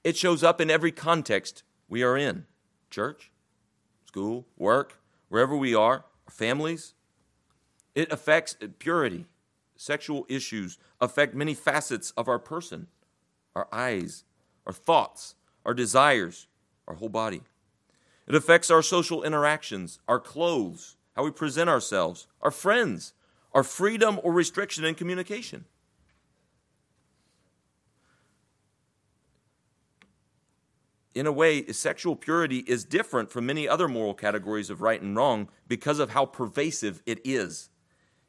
It shows up in every context we are in church, school, work, wherever we are, our families. It affects purity. Sexual issues affect many facets of our person our eyes, our thoughts, our desires, our whole body. It affects our social interactions, our clothes, how we present ourselves, our friends, our freedom or restriction in communication. In a way, sexual purity is different from many other moral categories of right and wrong because of how pervasive it is.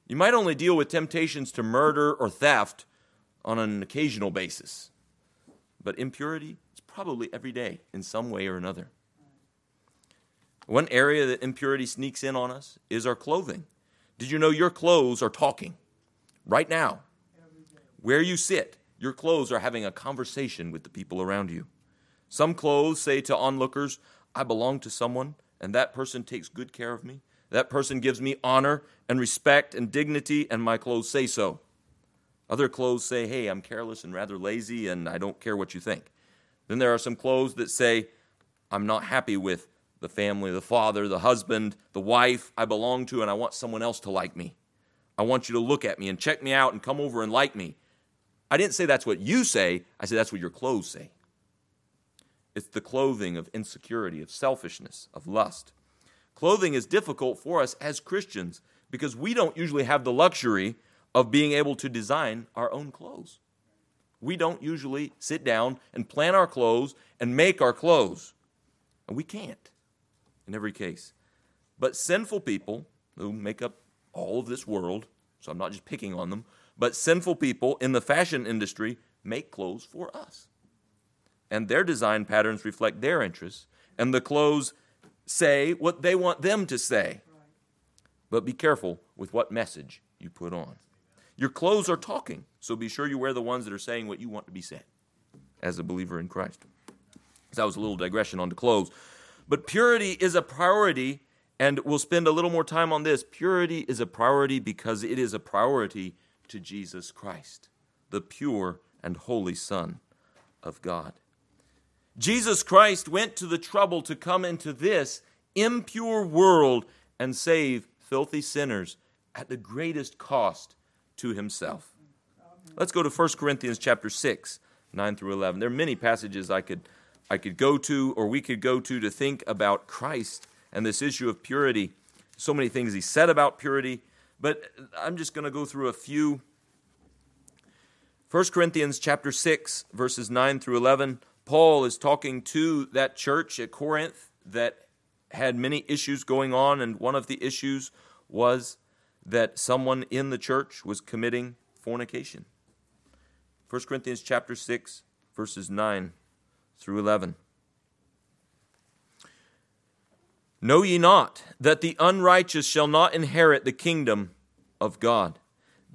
You might only deal with temptations to murder or theft on an occasional basis, but impurity is probably every day in some way or another. One area that impurity sneaks in on us is our clothing. Did you know your clothes are talking right now? Where you sit, your clothes are having a conversation with the people around you. Some clothes say to onlookers, I belong to someone, and that person takes good care of me. That person gives me honor and respect and dignity, and my clothes say so. Other clothes say, hey, I'm careless and rather lazy and I don't care what you think. Then there are some clothes that say, I'm not happy with the family, the father, the husband, the wife I belong to, and I want someone else to like me. I want you to look at me and check me out and come over and like me. I didn't say that's what you say, I said that's what your clothes say. It's the clothing of insecurity, of selfishness, of lust. Clothing is difficult for us as Christians because we don't usually have the luxury of being able to design our own clothes. We don't usually sit down and plan our clothes and make our clothes. And we can't in every case. But sinful people who make up all of this world, so I'm not just picking on them, but sinful people in the fashion industry make clothes for us. And their design patterns reflect their interests, and the clothes say what they want them to say. But be careful with what message you put on. Your clothes are talking, so be sure you wear the ones that are saying what you want to be said as a believer in Christ. So that was a little digression on the clothes. But purity is a priority, and we'll spend a little more time on this. Purity is a priority because it is a priority to Jesus Christ, the pure and holy Son of God. Jesus Christ went to the trouble to come into this impure world and save filthy sinners at the greatest cost to himself. Let's go to 1 Corinthians chapter 6, 9 through 11. There are many passages I could I could go to or we could go to to think about Christ and this issue of purity. So many things he said about purity, but I'm just going to go through a few. 1 Corinthians chapter 6 verses 9 through 11 Paul is talking to that church at Corinth that had many issues going on and one of the issues was that someone in the church was committing fornication. 1 Corinthians chapter 6 verses 9 through 11. Know ye not that the unrighteous shall not inherit the kingdom of God?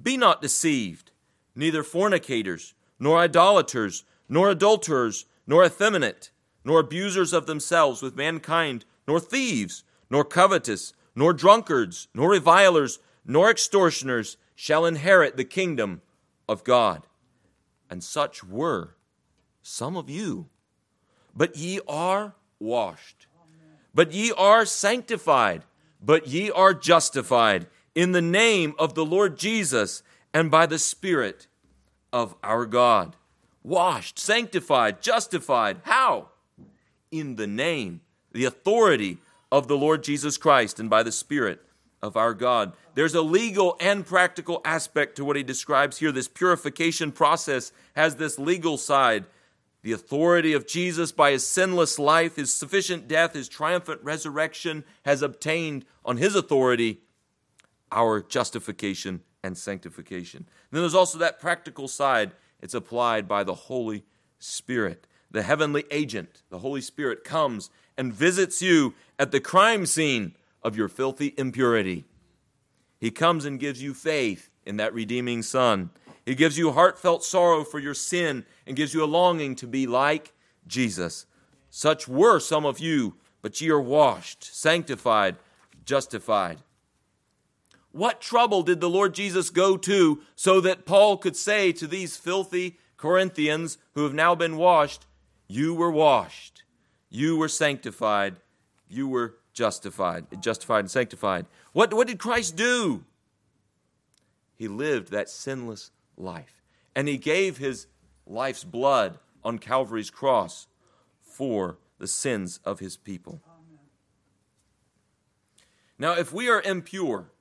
Be not deceived, neither fornicators, nor idolaters, nor adulterers, nor effeminate, nor abusers of themselves with mankind, nor thieves, nor covetous, nor drunkards, nor revilers, nor extortioners shall inherit the kingdom of God. And such were some of you. But ye are washed but ye are sanctified, but ye are justified in the name of the Lord Jesus and by the Spirit of our God. Washed, sanctified, justified. How? In the name, the authority of the Lord Jesus Christ and by the Spirit of our God. There's a legal and practical aspect to what he describes here. This purification process has this legal side the authority of Jesus by his sinless life, his sufficient death, his triumphant resurrection has obtained on his authority our justification and sanctification. And then there's also that practical side. It's applied by the Holy Spirit. The heavenly agent, the Holy Spirit, comes and visits you at the crime scene of your filthy impurity. He comes and gives you faith in that redeeming Son. He gives you heartfelt sorrow for your sin and gives you a longing to be like Jesus. Such were some of you, but ye are washed, sanctified, justified. What trouble did the Lord Jesus go to so that Paul could say to these filthy Corinthians who have now been washed, You were washed, you were sanctified, you were justified, justified and sanctified. What, what did Christ do? He lived that sinless life. And he gave his life's blood on Calvary's cross for the sins of his people. Now, if we are impure,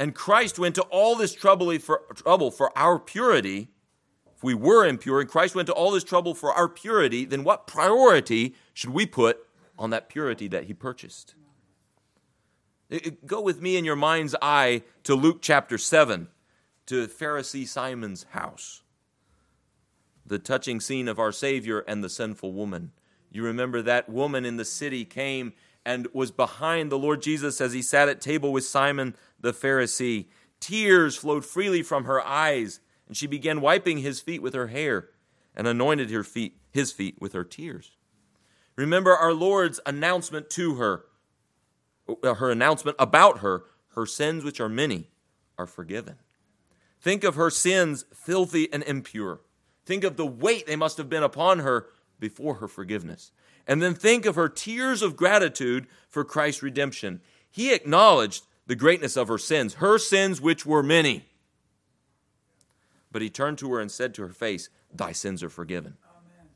and Christ went to all this trouble for, trouble for our purity, if we were impure and Christ went to all this trouble for our purity, then what priority should we put on that purity that he purchased? Go with me in your mind's eye to Luke chapter 7 to Pharisee Simon's house. The touching scene of our Savior and the sinful woman. You remember that woman in the city came and was behind the Lord Jesus as he sat at table with Simon the Pharisee. Tears flowed freely from her eyes, and she began wiping his feet with her hair and anointed her feet, his feet with her tears. Remember our Lord's announcement to her, uh, her announcement about her, her sins, which are many, are forgiven. Think of her sins, filthy and impure. Think of the weight they must have been upon her before her forgiveness. And then think of her tears of gratitude for Christ's redemption. He acknowledged the greatness of her sins, her sins which were many. But he turned to her and said to her face, Thy sins are forgiven. Amen.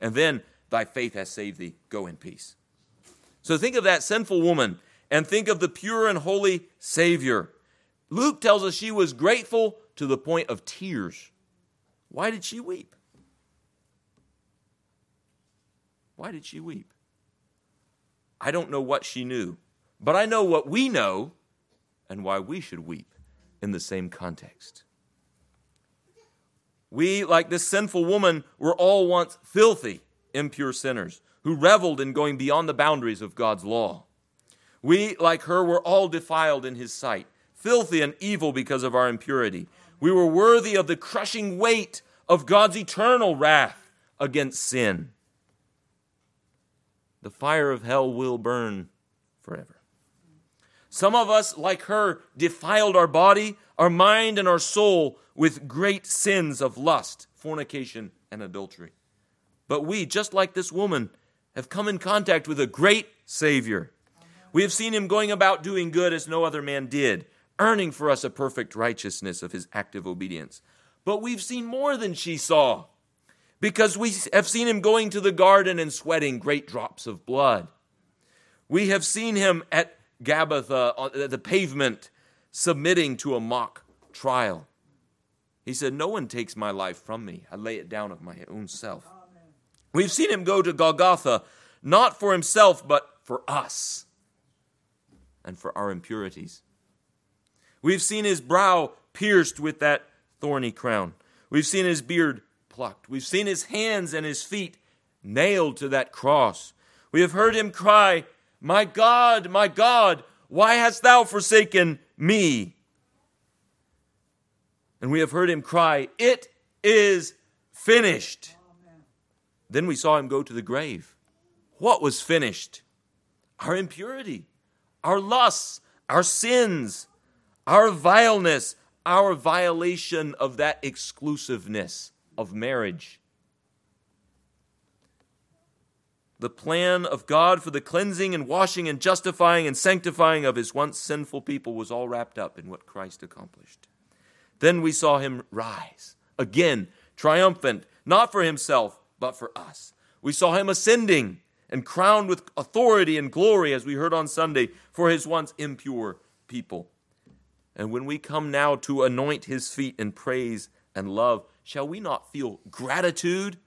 And then, Thy faith has saved thee. Go in peace. So think of that sinful woman and think of the pure and holy Savior. Luke tells us she was grateful to the point of tears. Why did she weep? Why did she weep? I don't know what she knew, but I know what we know and why we should weep in the same context. We, like this sinful woman, were all once filthy, impure sinners who reveled in going beyond the boundaries of God's law. We, like her, were all defiled in his sight, filthy and evil because of our impurity. We were worthy of the crushing weight of God's eternal wrath against sin. The fire of hell will burn forever. Some of us, like her, defiled our body, our mind, and our soul with great sins of lust, fornication, and adultery. But we, just like this woman, have come in contact with a great Savior. We have seen him going about doing good as no other man did, earning for us a perfect righteousness of his active obedience. But we've seen more than she saw, because we have seen him going to the garden and sweating great drops of blood. We have seen him at Gabbatha, uh, on the pavement, submitting to a mock trial. He said, No one takes my life from me. I lay it down of my own self. We've seen him go to Golgotha, not for himself, but for us and for our impurities. We've seen his brow pierced with that thorny crown. We've seen his beard plucked. We've seen his hands and his feet nailed to that cross. We have heard him cry, My God, my God, why hast thou forsaken me? And we have heard him cry, It is finished. Then we saw him go to the grave. What was finished? Our impurity, our lusts, our sins, our vileness, our violation of that exclusiveness of marriage. The plan of God for the cleansing and washing and justifying and sanctifying of his once sinful people was all wrapped up in what Christ accomplished. Then we saw him rise, again, triumphant, not for himself, but for us. We saw him ascending and crowned with authority and glory, as we heard on Sunday, for his once impure people. And when we come now to anoint his feet in praise and love, shall we not feel gratitude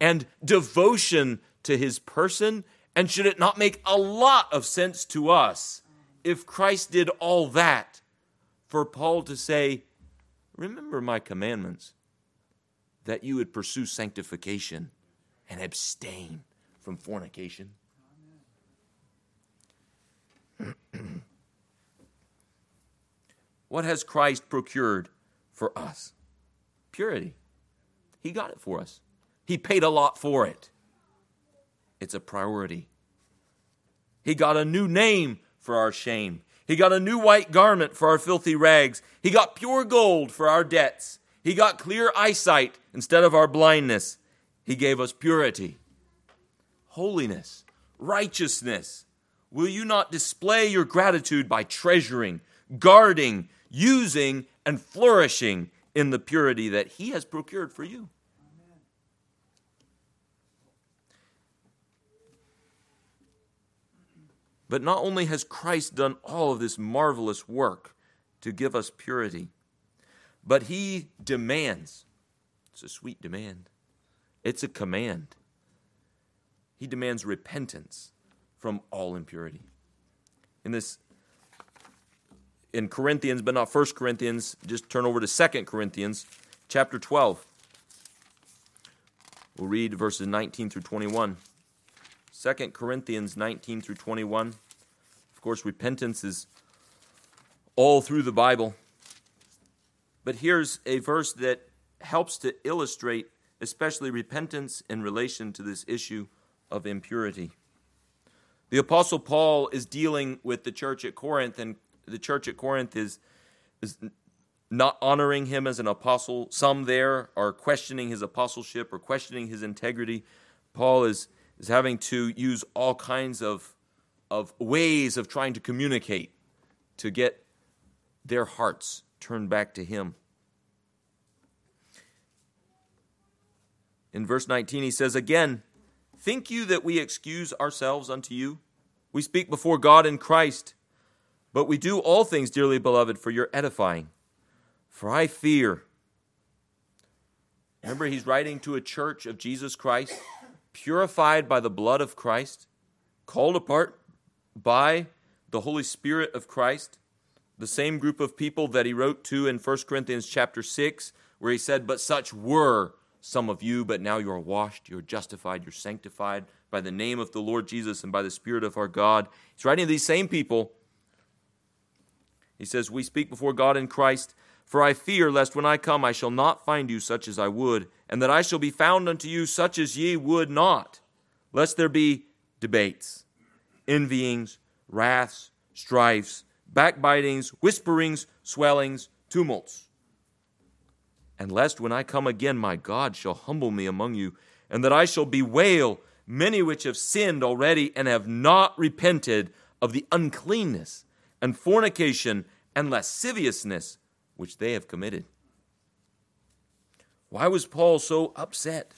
and devotion to his person? And should it not make a lot of sense to us if Christ did all that for Paul to say, Remember my commandments, that you would pursue sanctification and abstain from fornication? what has Christ procured for us? Purity. He got it for us, He paid a lot for it. It's a priority. He got a new name for our shame. He got a new white garment for our filthy rags. He got pure gold for our debts. He got clear eyesight instead of our blindness. He gave us purity, holiness, righteousness. Will you not display your gratitude by treasuring, guarding, using, and flourishing in the purity that He has procured for you? But not only has Christ done all of this marvelous work to give us purity, but he demands. It's a sweet demand, it's a command. He demands repentance from all impurity. In this, in Corinthians, but not First Corinthians, just turn over to Second Corinthians, chapter 12. We'll read verses 19 through 21. 2 Corinthians 19 through 21. Of course, repentance is all through the Bible. But here's a verse that helps to illustrate, especially repentance in relation to this issue of impurity. The Apostle Paul is dealing with the church at Corinth, and the church at Corinth is, is not honoring him as an apostle. Some there are questioning his apostleship or questioning his integrity. Paul is, is having to use all kinds of, of ways of trying to communicate to get their hearts turned back to him. In verse 19, he says, Again, think you that we excuse ourselves unto you? We speak before God in Christ, but we do all things, dearly beloved, for your edifying. For I fear. Remember, he's writing to a church of Jesus Christ, purified by the blood of Christ, called apart by the Holy Spirit of Christ, the same group of people that he wrote to in 1 Corinthians chapter 6, where he said, But such were some of you, but now you are washed, you are justified, you're sanctified by the name of the Lord Jesus and by the Spirit of our God. He's writing to these same people. He says, We speak before God in Christ for I fear lest when I come I shall not find you such as I would, and that I shall be found unto you such as ye would not, lest there be debates, envyings, wraths, strifes, backbitings, whisperings, swellings, tumults. And lest when I come again my God shall humble me among you, and that I shall bewail many which have sinned already and have not repented of the uncleanness and fornication and lasciviousness which they have committed. Why was Paul so upset?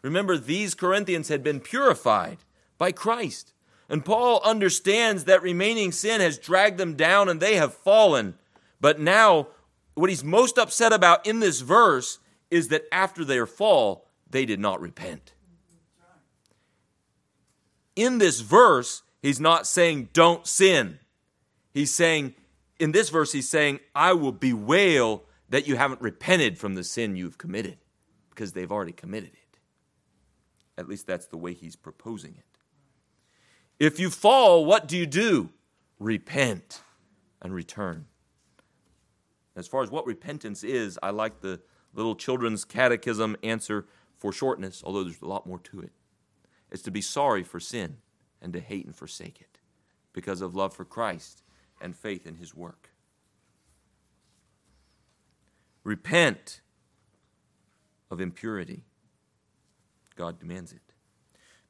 Remember, these Corinthians had been purified by Christ. And Paul understands that remaining sin has dragged them down and they have fallen. But now, what he's most upset about in this verse is that after their fall, they did not repent. In this verse, he's not saying don't sin. He's saying in this verse, he's saying, I will bewail that you haven't repented from the sin you've committed because they've already committed it. At least that's the way he's proposing it. If you fall, what do you do? Repent and return. As far as what repentance is, I like the little children's catechism answer for shortness, although there's a lot more to it. It's to be sorry for sin and to hate and forsake it because of love for Christ and faith in his work. Repent of impurity. God demands it.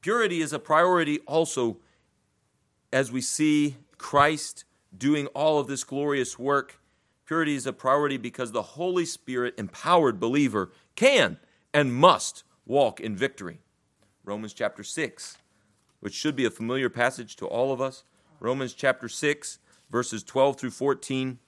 Purity is a priority also as we see Christ doing all of this glorious work. Purity is a priority because the Holy Spirit empowered believer can and must walk in victory. Romans chapter 6, which should be a familiar passage to all of us. Romans chapter 6, verses 12 through 14.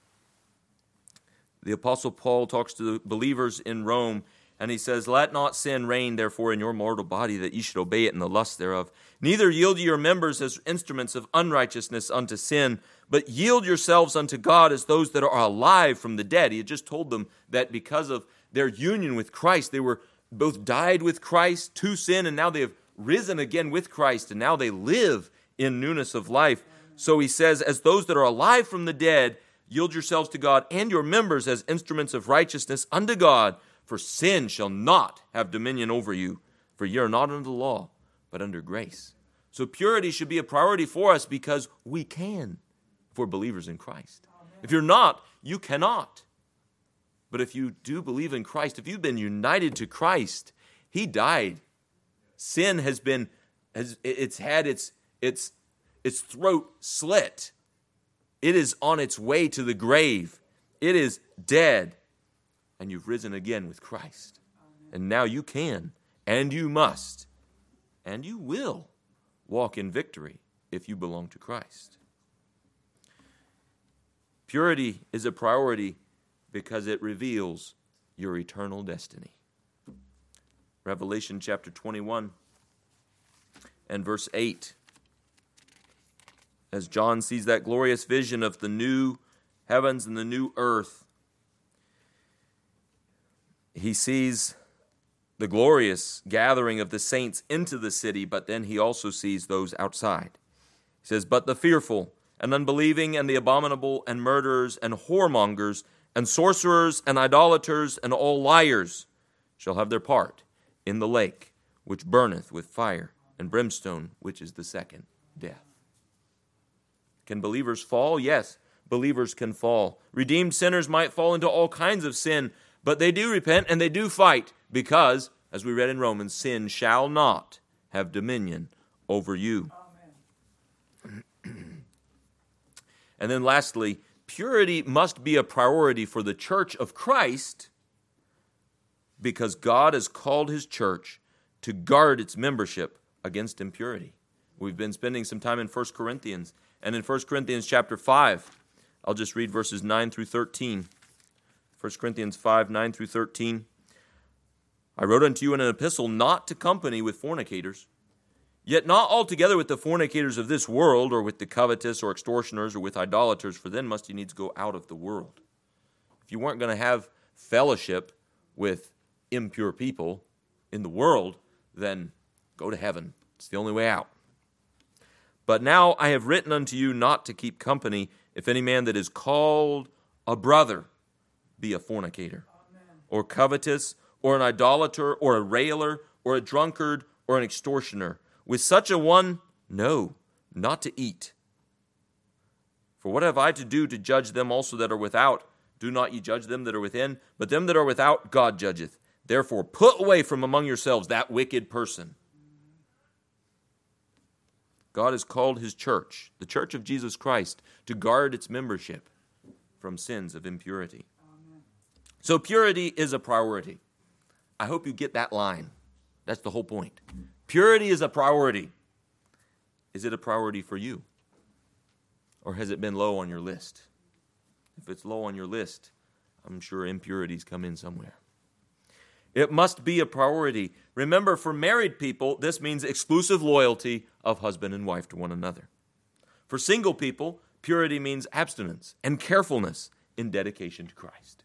The Apostle Paul talks to the believers in Rome, and he says, Let not sin reign, therefore, in your mortal body, that ye should obey it in the lust thereof. Neither yield ye your members as instruments of unrighteousness unto sin, but yield yourselves unto God as those that are alive from the dead. He had just told them that because of their union with Christ, they were both died with Christ to sin, and now they have risen again with Christ, and now they live in newness of life. So he says, As those that are alive from the dead, yield yourselves to God and your members as instruments of righteousness unto God, for sin shall not have dominion over you, for ye are not under the law, but under grace. So purity should be a priority for us because we can for believers in Christ. If you're not, you cannot. But if you do believe in Christ, if you've been united to Christ, He died. Sin has been, has, it's had its, its its throat slit. It is on its way to the grave. It is dead. And you've risen again with Christ. And now you can, and you must, and you will walk in victory if you belong to Christ. Purity is a priority because it reveals your eternal destiny. Revelation chapter 21 and verse 8 as John sees that glorious vision of the new heavens and the new earth, he sees the glorious gathering of the saints into the city, but then he also sees those outside. He says, But the fearful and unbelieving and the abominable and murderers and whoremongers and sorcerers and idolaters and all liars shall have their part in the lake which burneth with fire and brimstone, which is the second death. Can believers fall? Yes. believers can fall. Redeemed sinners might fall into all kinds of sin, but they do repent and they do fight because, as we read in Romans, sin shall not have dominion over you. and then lastly, purity must be a priority for the church of Christ because God has called his church to guard its membership against impurity. We've been spending some time in 1 Corinthians, and in 1 Corinthians chapter 5, I'll just read verses 9 through 13. 1 Corinthians 5 9 through 13. I wrote unto you in an epistle not to company with fornicators, yet not altogether with the fornicators of this world, or with the covetous, or extortioners, or with idolaters, for then must you needs go out of the world. If you weren't going to have fellowship with impure people in the world, then go to heaven. It's the only way out. But now I have written unto you not to keep company if any man that is called a brother be a fornicator, or covetous, or an idolater, or a railer, or a drunkard, or an extortioner. With such a one, no, not to eat. For what have I to do to judge them also that are without? Do not ye judge them that are within, but them that are without God judgeth. Therefore, put away from among yourselves that wicked person. God has called his church, the church of Jesus Christ, to guard its membership from sins of impurity. Amen. So, purity is a priority. I hope you get that line. That's the whole point. Purity is a priority. Is it a priority for you? Or has it been low on your list? If it's low on your list, I'm sure impurities come in somewhere. It must be a priority. Remember, for married people, this means exclusive loyalty of husband and wife to one another. For single people, purity means abstinence and carefulness in dedication to Christ.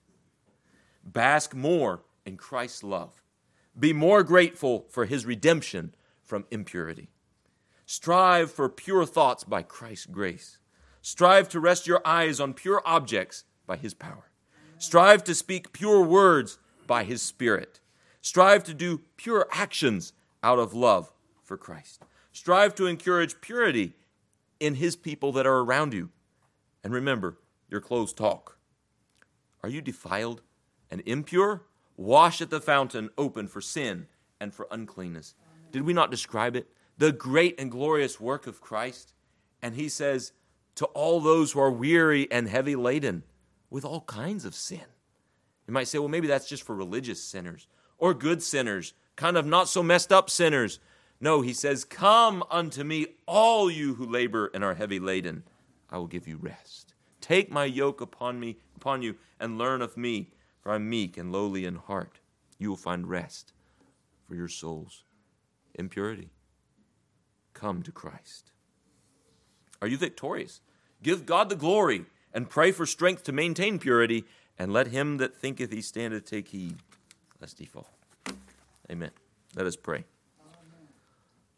Bask more in Christ's love. Be more grateful for his redemption from impurity. Strive for pure thoughts by Christ's grace. Strive to rest your eyes on pure objects by his power. Strive to speak pure words by his Spirit. Strive to do pure actions out of love for Christ. Strive to encourage purity in his people that are around you. And remember, your clothes talk. Are you defiled and impure? Wash at the fountain open for sin and for uncleanness. Did we not describe it? The great and glorious work of Christ. And he says, to all those who are weary and heavy laden with all kinds of sin. You might say, well, maybe that's just for religious sinners or good sinners, kind of not so messed up sinners. No, he says, Come unto me, all you who labor and are heavy laden. I will give you rest. Take my yoke upon me, upon you, and learn of me, for I'm meek and lowly in heart. You will find rest for your souls. Impurity. Come to Christ. Are you victorious? Give God the glory and pray for strength to maintain purity and let him that thinketh he standeth take heed, lest he fall. Amen. Let us pray.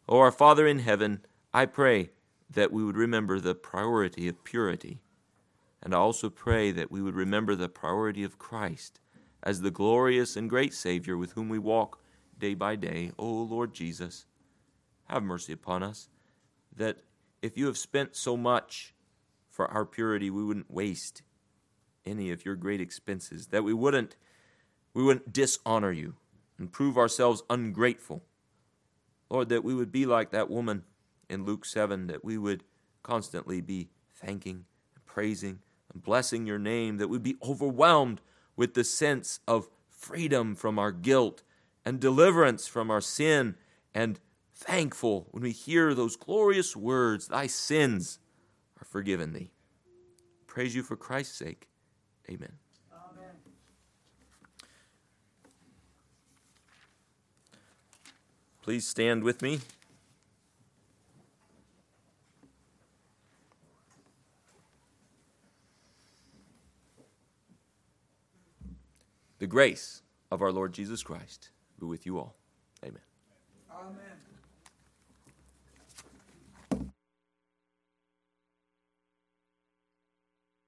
O our Father in heaven, I pray that we would remember the priority of purity. And I also pray that we would remember the priority of Christ as the glorious and great Savior with whom we walk day by day. O Lord Jesus, have mercy upon us, that if you have spent so much for our purity, we wouldn't waste any of your great expenses, that we wouldn't we wouldn't dishonor you and prove ourselves ungrateful. Lord, that we would be like that woman in Luke 7, that we would constantly be thanking and praising and blessing your name, that we'd be overwhelmed with the sense of freedom from our guilt and deliverance from our sin, and thankful when we hear those glorious words, Thy sins are forgiven thee. Praise you for Christ's sake. Amen. Amen. Please stand with me. The grace of our Lord Jesus Christ be with you all. Amen. Amen.